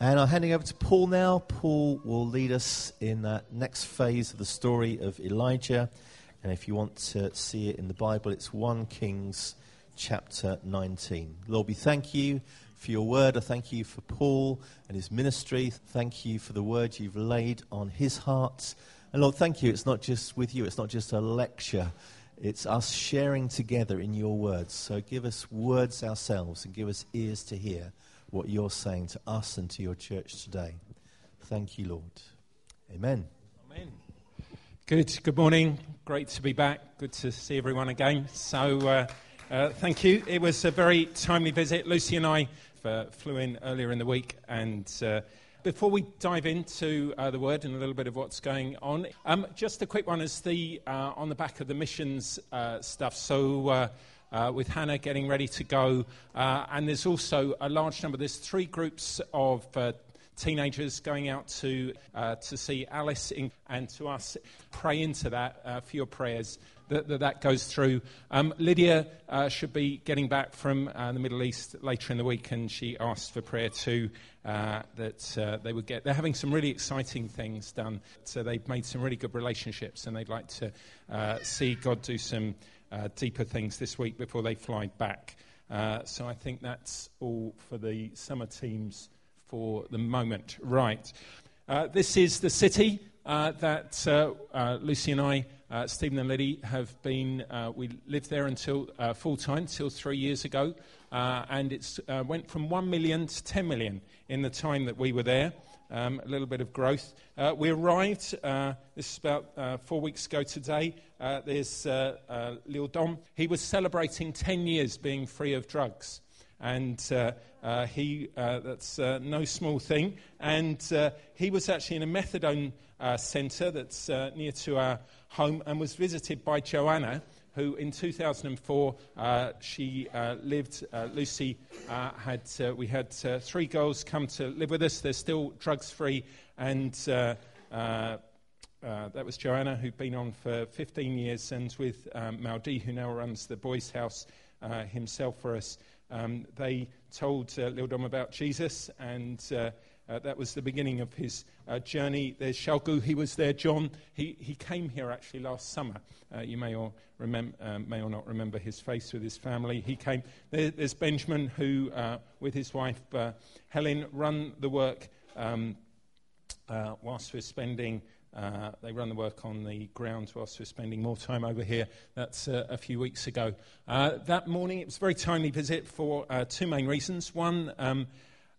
And I'm handing over to Paul now. Paul will lead us in that next phase of the story of Elijah. And if you want to see it in the Bible, it's 1 Kings chapter 19. Lord, we thank you for your word. I thank you for Paul and his ministry. Thank you for the word you've laid on his heart. And Lord, thank you. It's not just with you, it's not just a lecture. It's us sharing together in your words. So give us words ourselves and give us ears to hear what you're saying to us and to your church today. Thank you, Lord. Amen. Amen. Good. Good morning. Great to be back. Good to see everyone again. So, uh, uh, thank you. It was a very timely visit. Lucy and I uh, flew in earlier in the week, and uh, before we dive into uh, the word and a little bit of what's going on, um, just a quick one is the uh, on the back of the missions stuff. So uh, with Hannah getting ready to go. Uh, and there's also a large number, there's three groups of uh, teenagers going out to, uh, to see Alice in, and to us. Pray into that uh, for your prayers. That, that, that goes through. Um, Lydia uh, should be getting back from the Middle East later in the week, and she asked for prayer too that they would get. They're having some really exciting things done. So they've made some really good relationships, and they'd like to see God do some deeper things this week before they fly back. Uh, so I think that's all for the summer teams for the moment. Right. Uh, this is the city uh, that uh, uh, Lucy and I, Stephen and Liddy, have been. we lived there until full time, till three years ago. and it went from 1 million to 10 million in the time that we were there um, a little bit of growth. Uh, we arrived, uh, this is about uh, four weeks ago today. Uh, there's uh, uh, Lil Dom. He was celebrating 10 years being free of drugs. And he, that's no small thing. And he was actually in a methadone centre that's near to our home and was visited by Joanna, who in 2004 uh, she uh, lived. Uh, Lucy uh, had uh, we had uh, three girls come to live with us. They're still drugs free, and that was Joanna, who'd been on for 15 years, and with um, Maldi, who now runs the boys' house himself for us. Um, they told uh, Lil Dom about Jesus, and uh, that was the beginning of his uh, journey. There's Shalgu, he was there. John, he, he came here actually last summer. Uh, you may or, remem- uh, may or not remember his face with his family. He came. There, there's Benjamin, who, uh, with his wife uh, Helen, run the work um, whilst we're spending. they run the work on the ground whilst we're spending more time over here. That's a few weeks ago. that morning, it was a very timely visit for two main reasons. One, um,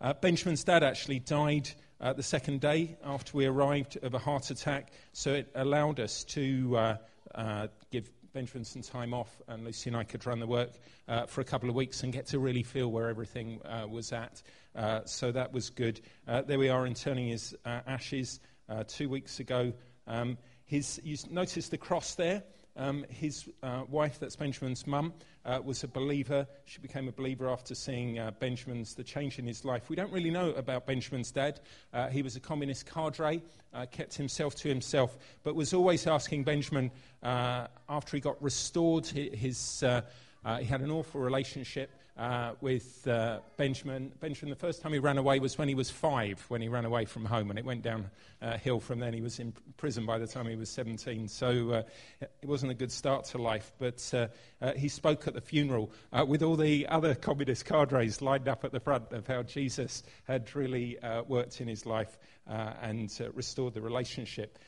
uh, Benjamin's dad actually died uh, the second day after we arrived of a heart attack, so it allowed us to uh, uh give Benjamin some time off, and Lucy and I could run the work uh, for a couple of weeks and get to really feel where everything was at. so that was good. there we are interning his ashes two weeks ago. Um, his, you notice the cross there? Um, his uh, wife, that's Benjamin's mum, uh, was a believer. She became a believer after seeing uh, Benjamin's, the change in his life. We don't really know about Benjamin's dad. Uh, he was a communist cadre, uh, kept himself to himself, but was always asking Benjamin, uh, after he got restored, his, he had an awful relationship uh, with uh, Benjamin. Benjamin, the first time he ran away was when he was five, when he ran away from home, and it went downhill from then. He was in prison by the time he was 17, so uh, it wasn't a good start to life. But uh, uh, he spoke at the funeral with all the other communist cadres lined up at the front of how Jesus had really worked in his life and restored the relationship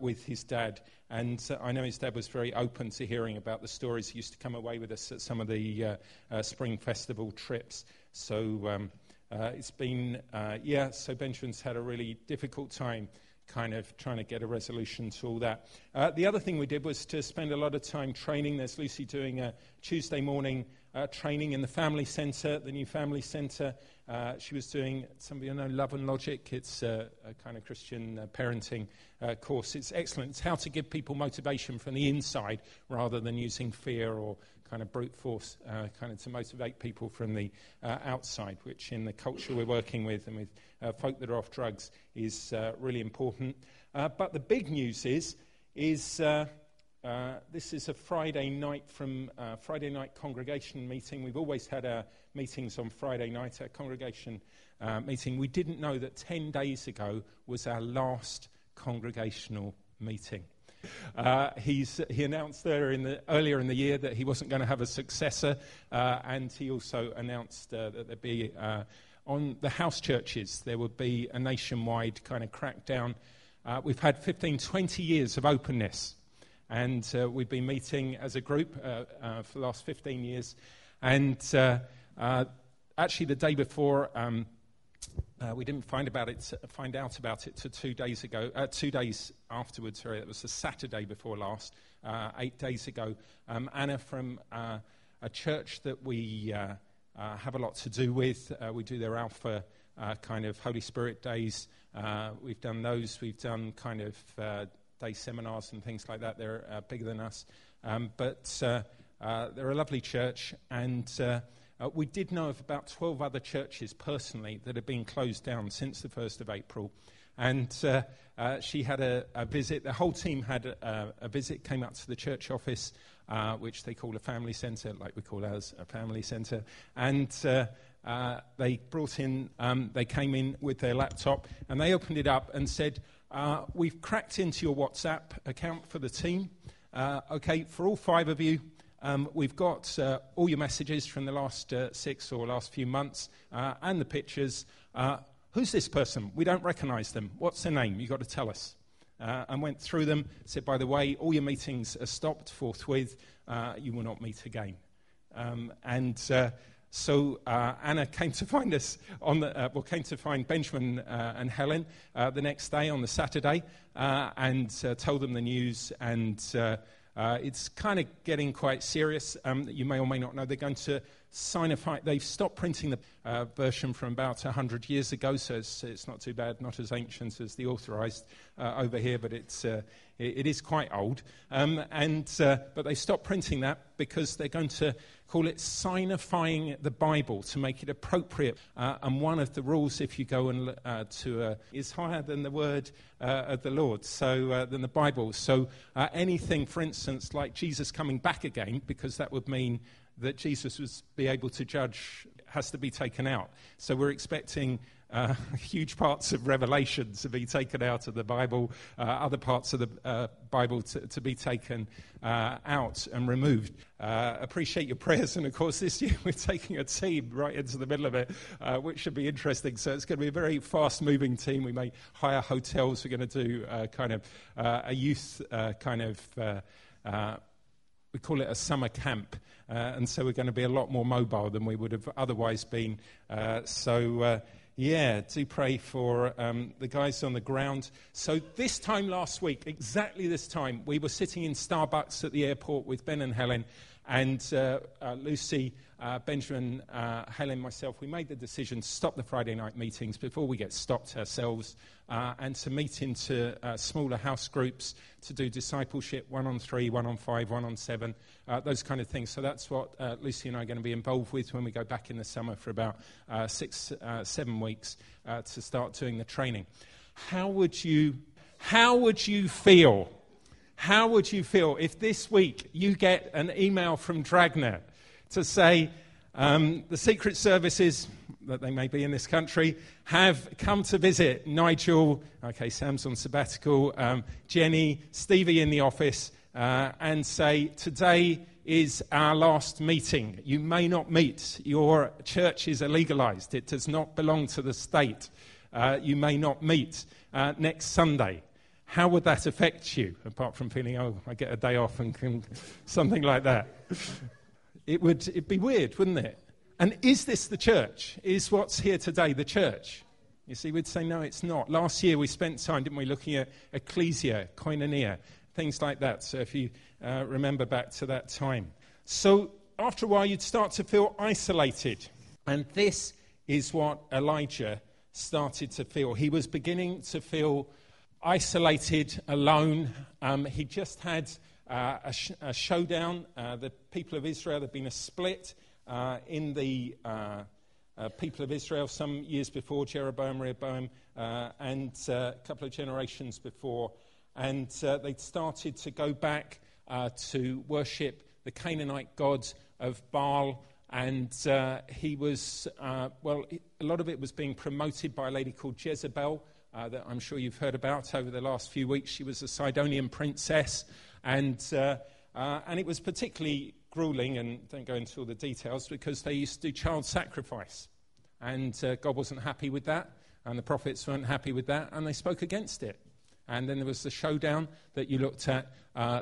with his dad. And uh, I know his dad was very open to hearing about the stories. He used to come away with us at some of the uh, uh, Spring Festival trips. So um, uh, it's been, uh, yeah, so Benjamin's had a really difficult time kind of trying to get a resolution to all that. Uh, the other thing we did was to spend a lot of time training. There's Lucy doing a Tuesday morning uh, training in the family centre, the new family centre. Uh, she was doing, some of you know, Love and Logic. It's uh, a kind of Christian uh, parenting uh, course. It's excellent. It's how to give people motivation from the inside rather than using fear or kind of brute force, uh, kind of to motivate people from the outside, which in the culture we're working with and with folk that are off drugs is really important. but the big news is, is Uh, this is a Friday night from uh, Friday night congregation meeting. We've always had our meetings on Friday night, our congregation uh, meeting. We didn't know that 10 days ago was our last congregational meeting. Uh, he announced there in the, earlier in the year that he wasn't going to have a successor, uh, and he also announced uh, that there'd be on the house churches there would be a nationwide kind of crackdown. we've had 15, 20 years of openness and uh, we've been meeting as a group uh, uh, for the last 15 years. And uh, uh, actually, the day before, um, uh, we didn't find, about it, find out about it till two days ago, two days afterwards, sorry, it was the Saturday before last, eight days ago. Um, Anna from a church that we have a lot to do with, we do their Alpha kind of Holy Spirit days. we've done those, we've done kind of day seminars and things like that. They're uh, bigger than us. Um, but uh, uh, they're a lovely church, and uh, uh, we did know of about 12 other churches personally that had been closed down since the 1st of April. And she had a, a, visit, the whole team had a, a, visit, came up to the church office, which they call a family centre, like we call ours a family centre. And they brought in, um, they came in with their laptop and they opened it up and said, uh, we've cracked into your WhatsApp account for the team. Uh, okay, for all five of you, um, we've got uh, all your messages from the last uh, six or last few months uh, and the pictures. Uh, who's this person? We don't recognize them. What's their name? You've got to tell us. and went through them, said, by the way, all your meetings are stopped forthwith. you will not meet again. Um, and so uh, Anna came to find us on the, uh, well, came to find Benjamin uh, and Helen uh, the next day on the Saturday uh, and uh, told them the news. And it's kind of getting quite serious. Um, you may or may not know they're going to sinify. They've stopped printing the version from about 100 years ago, so it's, it's, not too bad, not as ancient as the authorized over here, but it's, it, it is quite old. Um, and, but they stopped printing that because they're going to call it sinifying the Bible to make it appropriate. Uh, and one of the rules, if you go and uh, to uh, is higher than the word uh, of the Lord, so uh, than the Bible. So uh, anything, for instance, like Jesus coming back again, because that would mean that Jesus would be able to judge, has to be taken out. So we're expecting uh, huge parts of Revelation to be taken out of the Bible, uh, other parts of the uh, Bible to, to, be taken uh, out and removed. Uh, appreciate your prayers, and of course, this year we're taking a team right into the middle of it, uh, which should be interesting. So it's going to be a very fast moving team. We may hire hotels, we're going to do kind of a youth kind of we call it a summer camp, uh, and so we're going to be a lot more mobile than we would have otherwise been. Uh, so, uh, yeah, do pray for um, the guys on the ground. So, this time last week, exactly this time, we were sitting in Starbucks at the airport with Ben and Helen, and uh, uh, Lucy, uh, Benjamin, uh, Helen, myself, we made the decision to stop the Friday night meetings before we get stopped ourselves uh, and to meet into uh, smaller house groups to do discipleship one on three, one on five, one on seven, those kind of things. So that's what Lucy and I are going to be involved with when we go back in the summer for about six, seven weeks to start doing the training. How would you, how would you feel? How would you feel if this week you get an email from Dragnet to say um, the Secret Services, that they may be in this country, have come to visit Nigel, okay, Sam's on sabbatical, um, Jenny, Stevie in the office, uh, and say, Today is our last meeting. You may not meet. Your church is illegalized, it does not belong to the state. Uh, you may not meet uh, next Sunday how would that affect you, apart from feeling, oh, I get a day off and can, something like that? It would it'd be weird, wouldn't it? And is this the church? Is what's here today the church? You see, we'd say, no, it's not. Last year we spent time, didn't we, looking at ecclesia, koinonia, things like that. So if you uh, remember back to that time. So after a while, you'd start to feel isolated. And this is what Elijah started to feel. He was beginning to feel isolated, alone. Um, he just had uh, a, sh- a, showdown. Uh, the people of Israel, there'd been a split uh, in the uh, uh, people of Israel some years before, Jeroboam, Rehoboam, uh, and a couple of generations before. And they'd started to go back to worship the Canaanite gods of Baal. And he was, well, a lot of it was being promoted by a lady called Jezebel, uh, that I'm sure you've heard about over the last few weeks. She was a Sidonian princess. And, uh, uh, and it was particularly grueling, and don't go into all the details, because they used to do child sacrifice. And uh, God wasn't happy with that, and the prophets weren't happy with that, and they spoke against it. And then there was the showdown that you looked at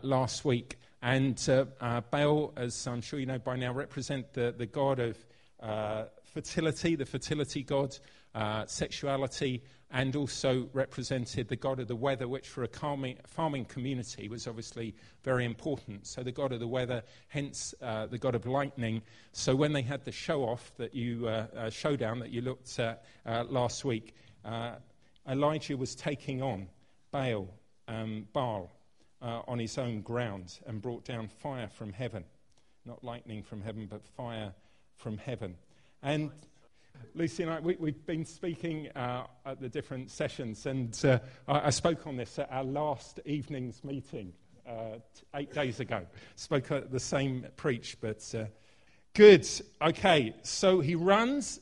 last week. And uh, uh, Baal, as I'm sure you know by now, represent the, the god of uh, fertility, the fertility god, uh, sexuality, and also represented the god of the weather, which for a farming, farming community was obviously very important. So the god of the weather, hence uh, the god of lightning. So when they had the show off that you uh, showdown that you looked at last week, Elijah was taking on Baal, um, Baal uh, on his own ground and brought down fire from heaven. Not lightning from heaven, but fire from heaven. And Lucy and I, we, have been speaking uh, at the different sessions, and uh, I, I, spoke on this at our last evening's meeting uh, eight days ago. Spoke at the same preach, but uh, good. Okay, so he runs.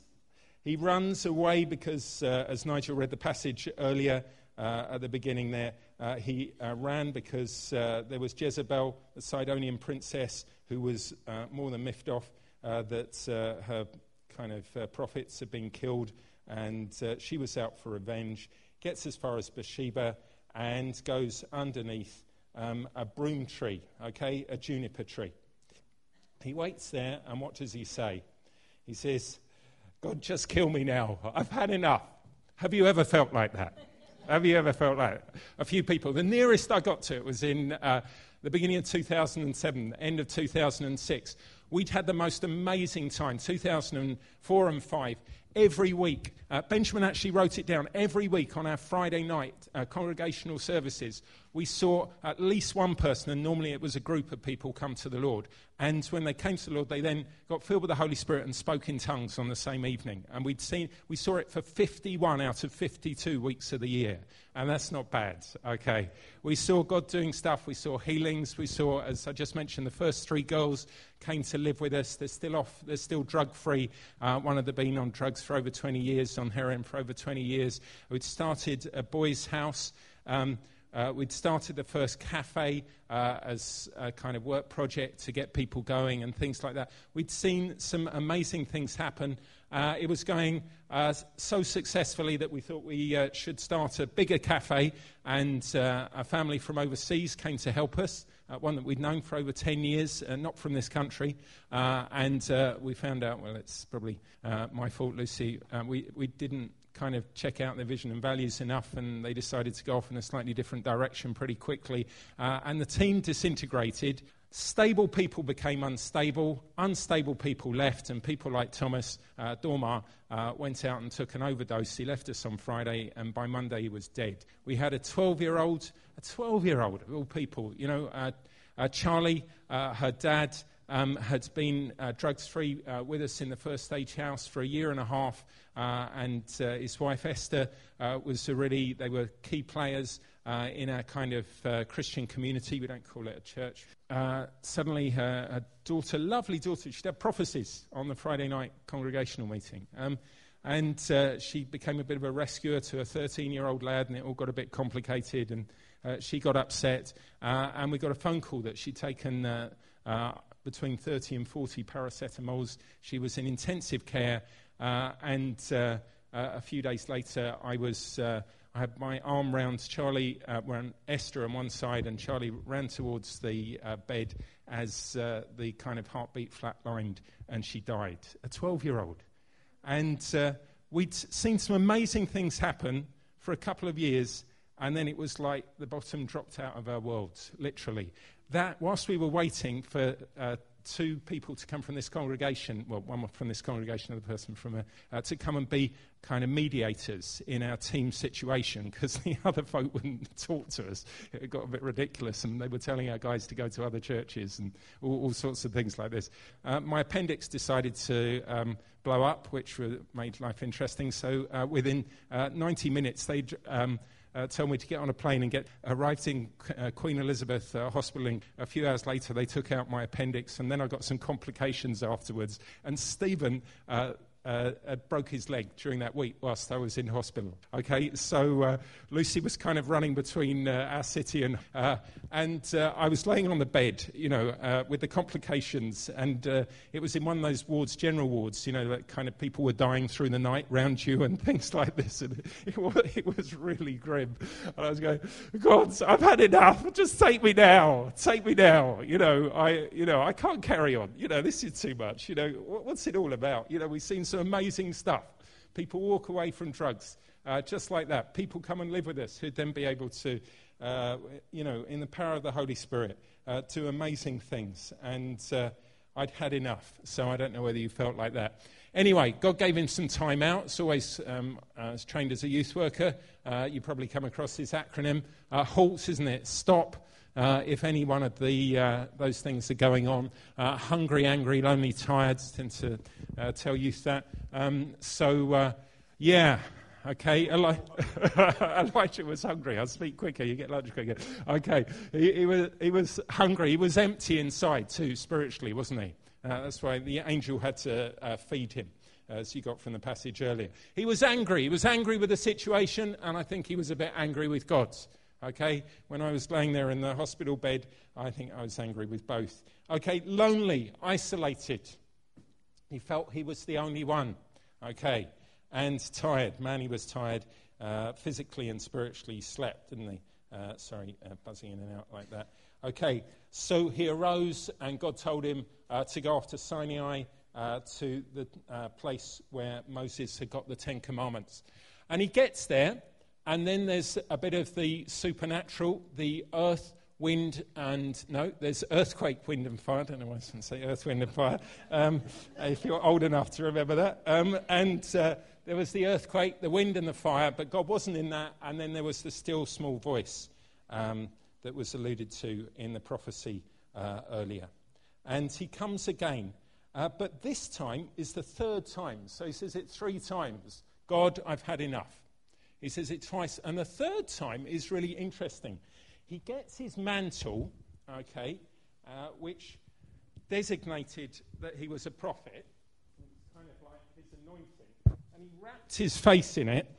He runs away because, uh, as Nigel read the passage earlier at the beginning there, uh, he uh, ran because uh, there was Jezebel, the Sidonian princess, who was uh, more than miffed off uh, that uh, her kind of prophets had been killed, and she was out for revenge. Gets as far as Beersheba and goes underneath um, a broom tree, okay, a juniper tree. He waits there, and what does he say? He says, God, just kill me now. I've had enough. Have you ever felt like that? Have you ever felt like a few people? The nearest I got to it was in uh, the beginning of 2007, the end of 2006. We'd had the most amazing time, 2004 and 5 every week. Uh, Benjamin actually wrote it down. Every week on our Friday night uh, congregational services, we saw at least one person, and normally it was a group of people, come to the Lord. And when they came to the Lord, they then got filled with the Holy Spirit and spoke in tongues on the same evening. And we'd seen, we saw it for 51 out of 52 weeks of the year. And that's not bad, okay? We saw God doing stuff. We saw healings. We saw, as I just mentioned, the first three girls came to live with us. They're still off, they're still drug free. Uh, one of them been on drugs for over 20 years, on heroin for over 20 years. We'd started a boys' house. Um, uh, we'd started the first cafe uh, as a kind of work project to get people going and things like that. We'd seen some amazing things happen. Uh, it was going uh, so successfully that we thought we uh, should start a bigger cafe, and uh, a family from overseas came to help us uh, one that we'd known for over 10 years, uh, not from this country. Uh, and uh, we found out, well, it's probably uh, my fault, Lucy. We, we didn't kind of check out their vision and values enough, and they decided to go off in a slightly different direction pretty quickly. and the team disintegrated. Stable people became unstable, unstable people left, and people like Thomas uh, Dormar uh, went out and took an overdose. He left us on Friday, and by Monday he was dead. We had a 12 year old, a 12 year old of all people, you know, uh, uh Charlie, uh, her dad. Um, had been uh, drugs free with us in the first stage house for a year and a half, and his wife Esther was really, they were key players uh, in our kind of uh, Christian community. We don't call it a church. Uh, suddenly, her, her, daughter, lovely daughter, she'd had prophecies on the Friday night congregational meeting. Um, and uh, she became a bit of a rescuer to a 13 year old lad, and it all got a bit complicated. And uh, she got upset. Uh, and we got a phone call that she'd taken between 30 and 40 paracetamols. She was in intensive care. and a few days later, I was I had my arm round Charlie, uh, Esther on one side, and Charlie ran towards the uh, bed as uh, the kind of heartbeat flatlined, and she died. A 12 year old. And uh, we'd seen some amazing things happen for a couple of years, and then it was like the bottom dropped out of our worlds, literally. That, whilst we were waiting for uh, two people to come from this congregation, well, one from this congregation, another person from a, uh, to come and be kind of mediators in our team situation because the other folk wouldn't talk to us. It got a bit ridiculous, and they were telling our guys to go to other churches and all, all sorts of things like this. Uh, my appendix decided to um, blow up, which made life interesting. So uh, within uh, 90 minutes, they um, uh, told me to get on a plane and get arrived in uh, Queen Elizabeth uh, Hospital. A few hours later, they took out my appendix, and then I got some complications afterwards. And Stephen uh, uh, broke his leg during that week whilst I was in hospital. Okay, so uh, Lucy was kind of running between uh, our city and, uh, and uh, I was laying on the bed, you know, with the complications, and it was in one of those wards, general wards, you know, that kind of people were dying through the night round you and things like this, and it was, it was really grim. And I was going, God, I've had enough. Just take me now. Take me now. You know, I, you know, I can't carry on. You know, this is too much. You know, what's it all about? You know, we've seen amazing stuff. People walk away from drugs uh, just like that. People come and live with us who'd then be able to, uh, you know, in the power of the Holy Spirit, uh, do amazing things. And uh, I'd had enough, so I don't know whether you felt like that. Anyway, God gave him some time out. It's always, um, I was trained as a youth worker. Uh, you probably come across this acronym. Uh, HALT, isn't it? Stop, uh, if any one of the, uh, those things are going on. Uh, hungry, angry, lonely, tired, tend to uh, tell youth that. Um, so, uh, yeah, okay. Eli- Elijah was hungry. I'll speak quicker, you get lunch quicker. Okay, he, he, was, he was hungry. He was empty inside too, spiritually, wasn't he? That's why the angel had to feed him as you got from the passage earlier. He was angry. He was angry with the situation, and I think he was a bit angry with God. Okay, when I was laying there in the hospital bed, I think I was angry with both. Okay, lonely, isolated. He felt he was the only one. Okay, and tired. Man, he was tired uh, physically and spiritually. He slept, didn't he? Uh, sorry, uh, buzzing in and out like that. Okay, so he arose, and God told him uh, to go off to Sinai, uh, to the uh, place where Moses had got the Ten Commandments. And he gets there, and then there's a bit of the supernatural, the earth, wind, and no, there's earthquake, wind, and fire. I don't know why I didn't say earth, wind, and fire. Um, if you're old enough to remember that. Um, and uh, there was the earthquake, the wind, and the fire, but God wasn't in that. And then there was the still small voice um, that was alluded to in the prophecy uh, earlier. And he comes again. Uh, but this time is the third time. So he says it three times God, I've had enough. He says it twice. And the third time is really interesting. He gets his mantle, okay, uh, which designated that he was a prophet. kind of like his anointing. And he wrapped his face in it.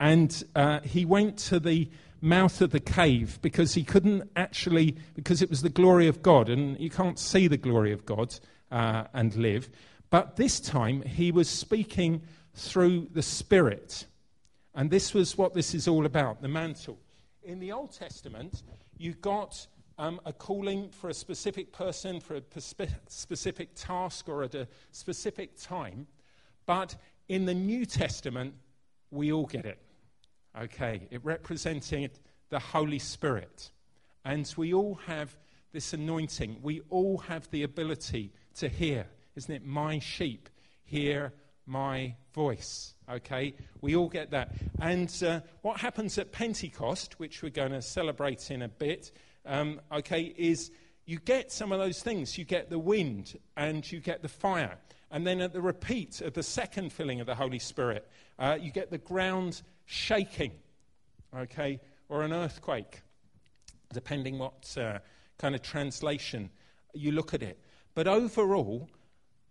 And uh, he went to the mouth of the cave because he couldn't actually, because it was the glory of God. And you can't see the glory of God uh, and live. But this time he was speaking through the Spirit. And this was what this is all about the mantle. In the Old Testament, you got um, a calling for a specific person, for a perspe- specific task, or at a specific time. But in the New Testament, we all get it. Okay, it represented the Holy Spirit. And we all have this anointing. We all have the ability to hear. Isn't it? My sheep hear my voice. Okay, we all get that. And uh, what happens at Pentecost, which we're going to celebrate in a bit, um, okay, is you get some of those things. You get the wind and you get the fire. And then at the repeat of the second filling of the Holy Spirit, uh, you get the ground shaking, okay, or an earthquake, depending what uh, kind of translation you look at it. But overall,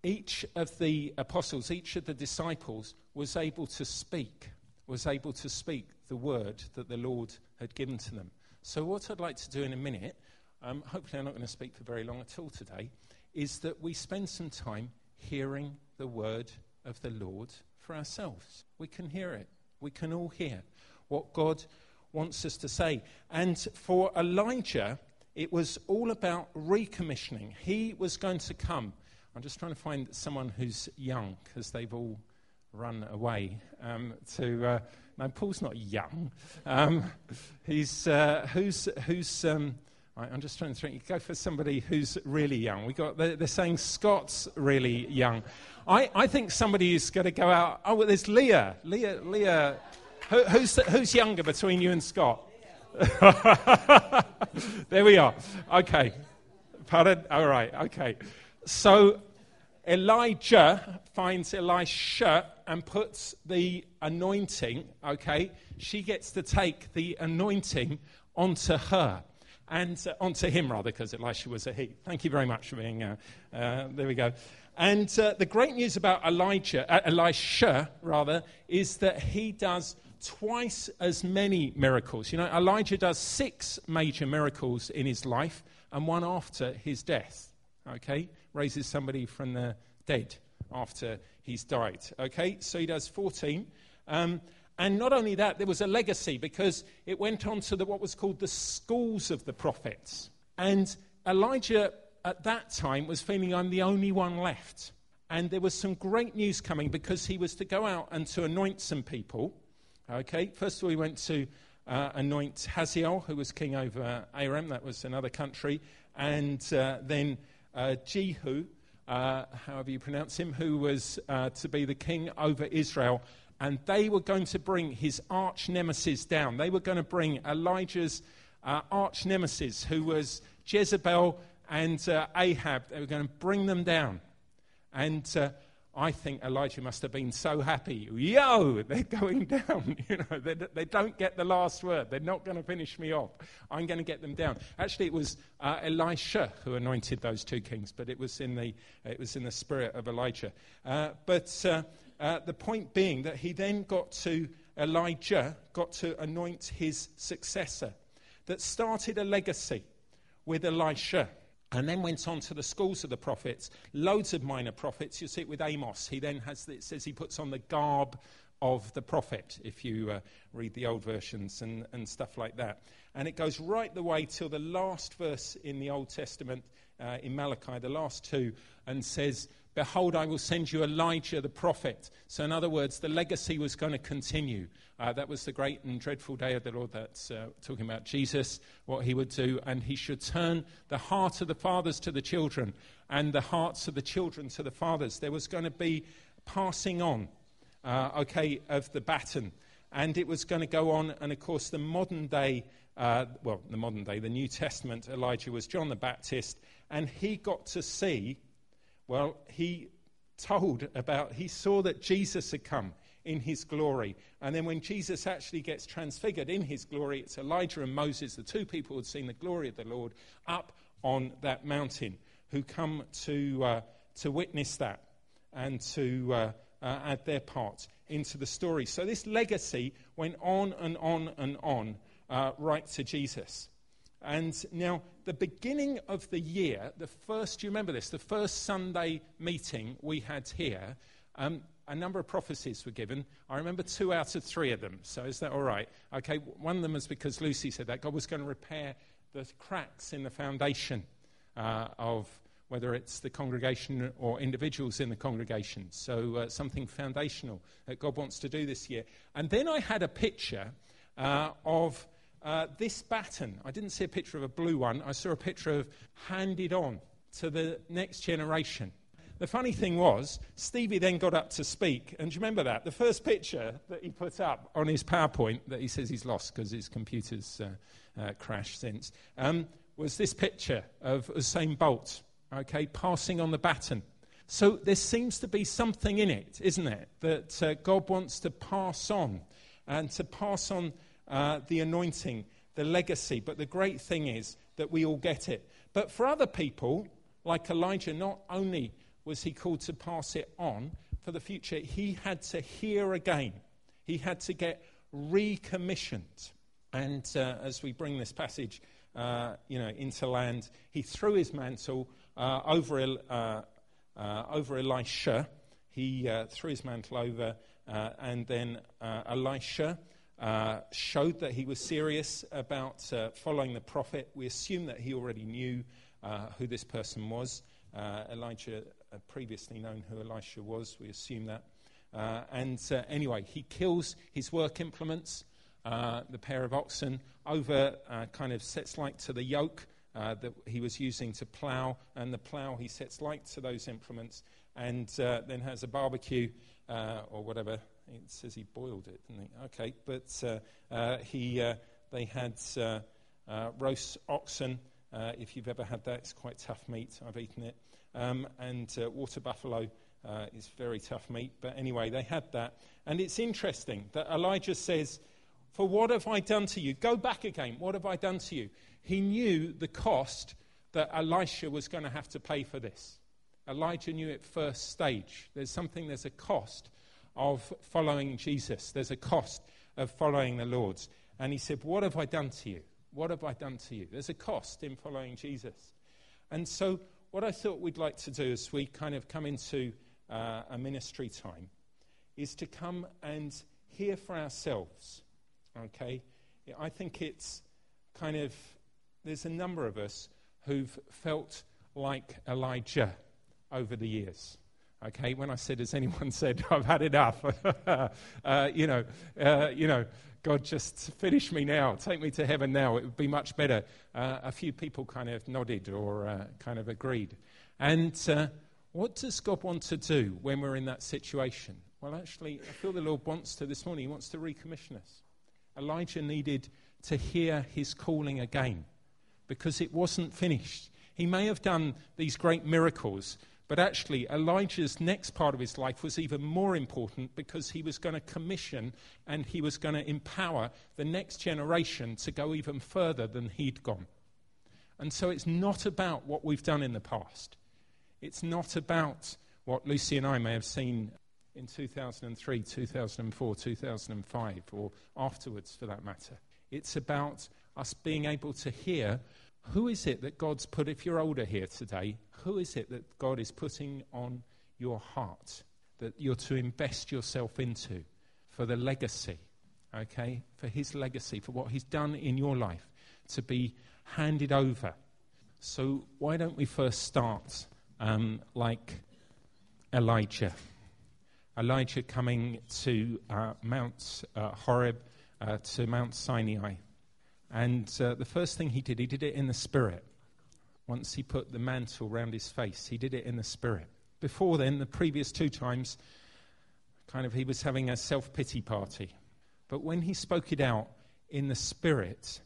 each of the apostles, each of the disciples was able to speak, was able to speak the word that the Lord had given to them. So, what I'd like to do in a minute, um, hopefully I'm not going to speak for very long at all today, is that we spend some time hearing the word of the Lord for ourselves. We can hear it. We can all hear what God wants us to say. And for Elijah, it was all about recommissioning. He was going to come I'm just trying to find someone who's young because they've all run away. Um, to uh, no, Paul's not young. Um, he's uh, who's who's. Um, right, I'm just trying to think. Go for somebody who's really young. We got they're, they're saying Scott's really young. I, I think somebody is going to go out. Oh, well, there's Leah. Leah. Leah. Who, who's who's younger between you and Scott? there we are. Okay. Pardon? All right. Okay. So Elijah finds Elisha and puts the anointing, okay? She gets to take the anointing onto her. And uh, onto him, rather, because Elisha was a he. Thank you very much for being. Uh, uh, there we go. And uh, the great news about Elijah, uh, Elisha, rather, is that he does twice as many miracles. You know, Elijah does six major miracles in his life and one after his death. Okay? Raises somebody from the dead after he's died. Okay? So he does 14. Um, and not only that, there was a legacy because it went on to the, what was called the schools of the prophets. And Elijah at that time was feeling I'm the only one left. And there was some great news coming because he was to go out and to anoint some people. Okay, first of all, he went to uh, anoint Hazael, who was king over Aram, that was another country, and uh, then Jehu, uh, however you pronounce him, who was uh, to be the king over Israel. And they were going to bring his arch nemesis down. They were going to bring Elijah's uh, arch nemesis, who was Jezebel and Ahab. They were going to bring them down. And I think Elijah must have been so happy. Yo, they're going down. You know, they, they don't get the last word. They're not going to finish me off. I'm going to get them down. Actually, it was uh, Elisha who anointed those two kings, but it was in the, it was in the spirit of Elijah. Uh, but uh, uh the point being that he then got to, Elijah got to anoint his successor that started a legacy with Elisha and then went on to the schools of the prophets, loads of minor prophets. You see it with Amos. He then has, it says he puts on the garb of the prophet, if you uh, read the old versions and, and stuff like that. And it goes right the way till the last verse in the Old Testament, uh, in Malachi, the last two, and says, Behold, I will send you Elijah the prophet. So, in other words, the legacy was going to continue. Uh, that was the great and dreadful day of the Lord. That's uh, talking about Jesus, what he would do. And he should turn the heart of the fathers to the children and the hearts of the children to the fathers. There was going to be passing on, uh, okay, of the baton. And it was going to go on. And of course, the modern day, uh, well, the modern day, the New Testament Elijah was John the Baptist. And he got to see well, he told about, he saw that Jesus had come in his glory. And then when Jesus actually gets transfigured in his glory, it's Elijah and Moses, the two people who had seen the glory of the Lord, up on that mountain who come to, uh, to witness that and to uh, uh, add their part into the story. So this legacy went on and on and on uh, right to Jesus. And now, the beginning of the year, the first, you remember this? The first Sunday meeting we had here, um, a number of prophecies were given. I remember two out of three of them. So is that all right? Okay, one of them was because Lucy said that God was going to repair the cracks in the foundation uh, of whether it's the congregation or individuals in the congregation. So uh, something foundational that God wants to do this year. And then I had a picture uh, of uh, this baton, I didn't see a picture of a blue one, I saw a picture of handed on to the next generation. The funny thing was, Stevie then got up to speak, and do you remember that? The first picture that he put up on his PowerPoint that he says he's lost because his computer's uh, uh, crashed since um, was this picture of Usain Bolt, okay, passing on the baton. So there seems to be something in it, isn't it, that uh, God wants to pass on and to pass on uh, the anointing, the legacy. But the great thing is that we all get it. But for other people, like Elijah, not only was he called to pass it on for the future, he had to hear again. He had to get recommissioned. And uh, as we bring this passage, uh, you know, into land, he threw his mantle uh, over, uh, uh, over Elisha. He threw his mantle over, and then Elisha uh, showed that he was serious about uh, following the prophet. We assume that he already knew uh, who this person was. Uh, Elijah had previously known who Elisha was. We assume that. Uh, and anyway, he kills his work implements, the pair of oxen, over kind of sets light to the yoke that he was using to plough, and the plough he sets light to those implements, and then has a barbecue or whatever it says he boiled it, didn't he? Okay, but uh, uh, he, uh, they had roast oxen. if you've ever had that, it's quite tough meat. I've eaten it. um, and water buffalo is very tough meat. But anyway, they had that. And it's interesting that Elijah says, For what have I done to you? Go back again. What have I done to you? He knew the cost that Elisha was going to have to pay for this. Elijah knew it first stage. There's something, there's a cost of following Jesus, there's a cost of following the Lord's. And he said, What have I done to you? What have I done to you? There's a cost in following Jesus. And so, what I thought we'd like to do as we kind of come into uh, a ministry time is to come and hear for ourselves. Okay? I think it's kind of, there's a number of us who've felt like Elijah over the years. Okay, when I said, "Has anyone said I've had enough?" uh, you know, uh, you know, God, just finish me now, take me to heaven now. It would be much better. Uh, a few people kind of nodded or uh, kind of agreed. And uh, what does God want to do when we're in that situation? Well, actually, I feel the Lord wants to this morning. He wants to recommission us. Elijah needed to hear his calling again because it wasn't finished. He may have done these great miracles, but actually, Elijah's next part of his life was even more important because he was going to commission and he was going to empower the next generation to go even further than he'd gone. And so it's not about what we've done in the past. It's not about what Lucy and I may have seen in 2003, 2004, 2005, or afterwards for that matter. It's about us being able to hear who is it that God's put, if you're older here today, who is it that God is putting on your heart that you're to invest yourself into for the legacy, okay? For his legacy, for what he's done in your life to be handed over. So, why don't we first start um, like Elijah? Elijah coming to uh, Mount uh, Horeb, uh, to Mount Sinai. And uh, the first thing he did, he did it in the Spirit. Once he put the mantle round his face, he did it in the Spirit. Before then, the previous two times, kind of he was having a self pity party. But when he spoke it out in the Spirit,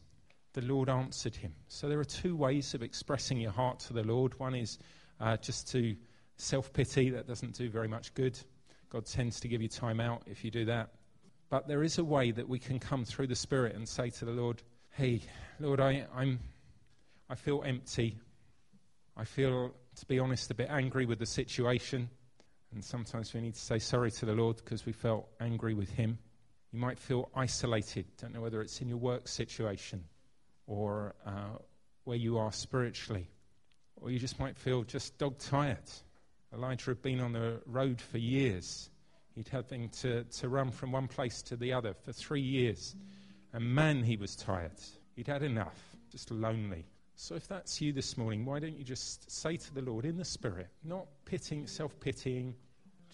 the Lord answered him. So there are two ways of expressing your heart to the Lord. One is uh, just to self pity, that doesn't do very much good. God tends to give you time out if you do that. But there is a way that we can come through the Spirit and say to the Lord, hey, Lord, I, I'm, I feel empty. I feel, to be honest, a bit angry with the situation. And sometimes we need to say sorry to the Lord because we felt angry with Him. You might feel isolated. Don't know whether it's in your work situation or uh, where you are spiritually. Or you just might feel just dog tired. Elijah had been on the road for years. He'd having to, to run from one place to the other for three years. And man, he was tired. He'd had enough, just lonely. So if that's you this morning, why don't you just say to the Lord in the Spirit, not pitying, self pitying,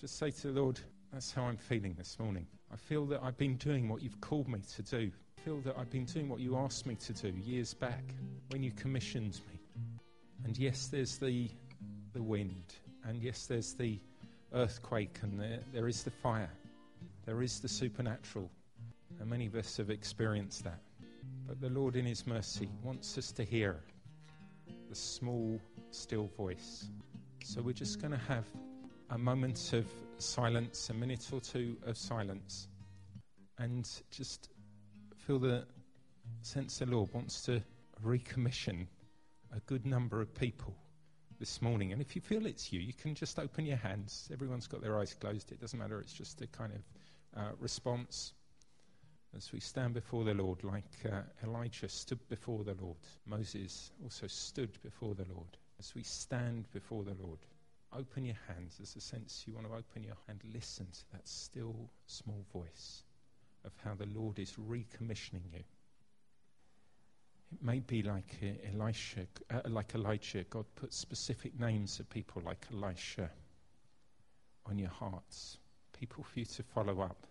just say to the Lord, that's how I'm feeling this morning. I feel that I've been doing what you've called me to do. I feel that I've been doing what you asked me to do years back when you commissioned me. And yes, there's the, the wind. And yes, there's the earthquake. And there, there is the fire. There is the supernatural. And many of us have experienced that. But the Lord, in His mercy, wants us to hear the small, still voice. So we're just going to have a moment of silence, a minute or two of silence, and just feel the sense the Lord wants to recommission a good number of people this morning. And if you feel it's you, you can just open your hands. Everyone's got their eyes closed. It doesn't matter. It's just a kind of uh, response as we stand before the Lord, like uh, Elijah stood before the Lord, Moses also stood before the Lord. As we stand before the Lord, open your hands. There's a sense you want to open your hand, listen to that still small voice of how the Lord is recommissioning you. It may be like uh, Elisha, uh, like Elijah. God put specific names of people like Elisha on your hearts, people for you to follow up.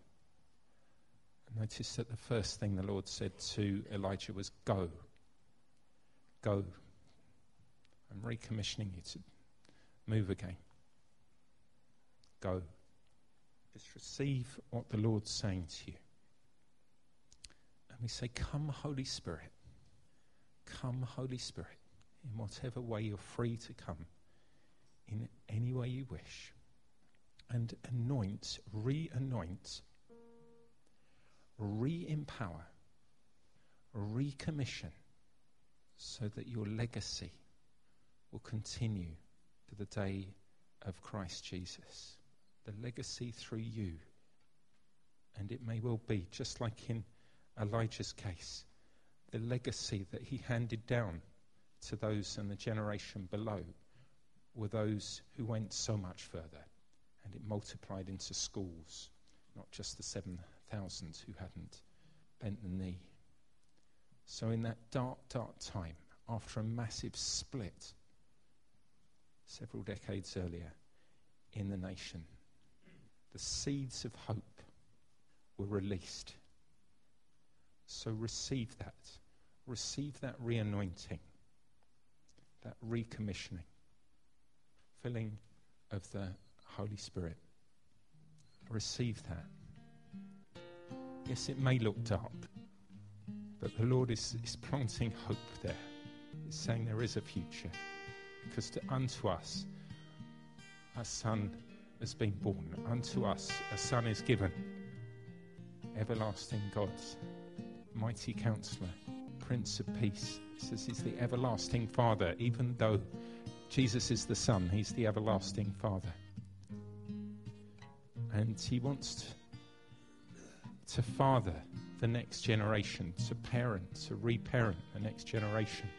Notice that the first thing the Lord said to Elijah was, Go. Go. I'm recommissioning you to move again. Go. Just receive what the Lord's saying to you. And we say, Come, Holy Spirit. Come, Holy Spirit, in whatever way you're free to come. in any way you wish and anoint, re anoint, re empower, recommission so that your legacy will continue to the day of Christ Jesus. The legacy through you. And it may well be, just like in Elijah's case, the legacy that he handed down to those in the generation below were those who went so much further. And it multiplied into schools, not just the 7,000 who hadn't bent the knee. So, in that dark, dark time, after a massive split several decades earlier in the nation, the seeds of hope were released. So, receive that. Receive that re anointing, that recommissioning, filling of the Holy Spirit. Receive that. Yes, it may look dark. But the Lord is, is planting hope there. He's saying there is a future. Because to, unto us a son has been born, unto us a son is given. Everlasting God, mighty counselor, Prince of Peace. Says he's the everlasting Father, even though Jesus is the Son, he's the everlasting Father. And he wants to father the next generation, to parent, to reparent the next generation.